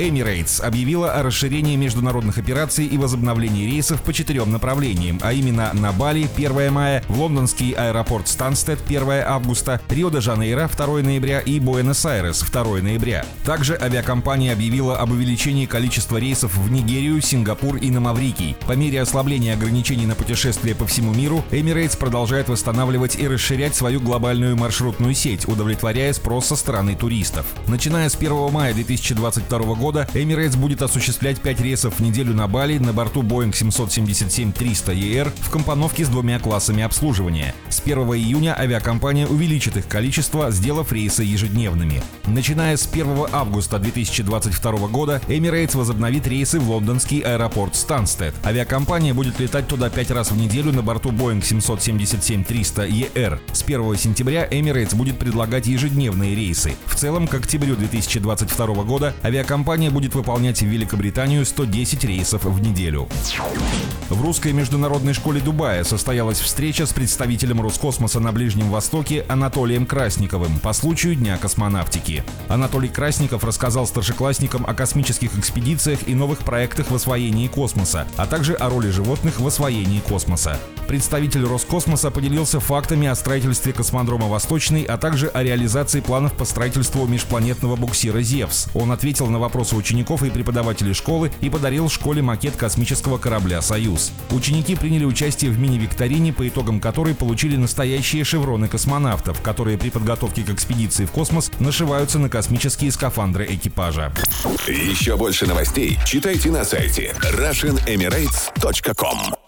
Emirates объявила о расширении международных операций и возобновлении рейсов по четырем направлениям, а именно на Бали 1 мая, в лондонский аэропорт Станстед 1 августа, Рио-де-Жанейро 2 ноября и Буэнос-Айрес 2 ноября. Также авиакомпания объявила об увеличении количества рейсов в Нигерию, Сингапур и на Маврикий. По мере ослабления ограничений на путешествия по всему миру, Emirates продолжает восстанавливать и расширять свою глобальную маршрутную сеть, удовлетворяя спрос со стороны туристов. Начиная с 1 мая 2022 года года Emirates будет осуществлять 5 рейсов в неделю на Бали на борту Boeing 777-300ER в компоновке с двумя классами обслуживания. С 1 июня авиакомпания увеличит их количество, сделав рейсы ежедневными. Начиная с 1 августа 2022 года Emirates возобновит рейсы в лондонский аэропорт Станстед. Авиакомпания будет летать туда 5 раз в неделю на борту Boeing 777-300ER. С 1 сентября Emirates будет предлагать ежедневные рейсы. В целом, к октябрю 2022 года авиакомпания компания будет выполнять в Великобританию 110 рейсов в неделю. В русской международной школе Дубая состоялась встреча с представителем Роскосмоса на Ближнем Востоке Анатолием Красниковым по случаю Дня космонавтики. Анатолий Красников рассказал старшеклассникам о космических экспедициях и новых проектах в освоении космоса, а также о роли животных в освоении космоса. Представитель Роскосмоса поделился фактами о строительстве космодрома «Восточный», а также о реализации планов по строительству межпланетного буксира «Зевс». Он ответил на вопросы учеников и преподавателей школы и подарил школе макет космического корабля «Союз». Ученики приняли участие в мини-викторине, по итогам которой получили настоящие шевроны космонавтов, которые при подготовке к экспедиции в космос нашиваются на космические скафандры экипажа. Еще больше новостей читайте на сайте RussianEmirates.com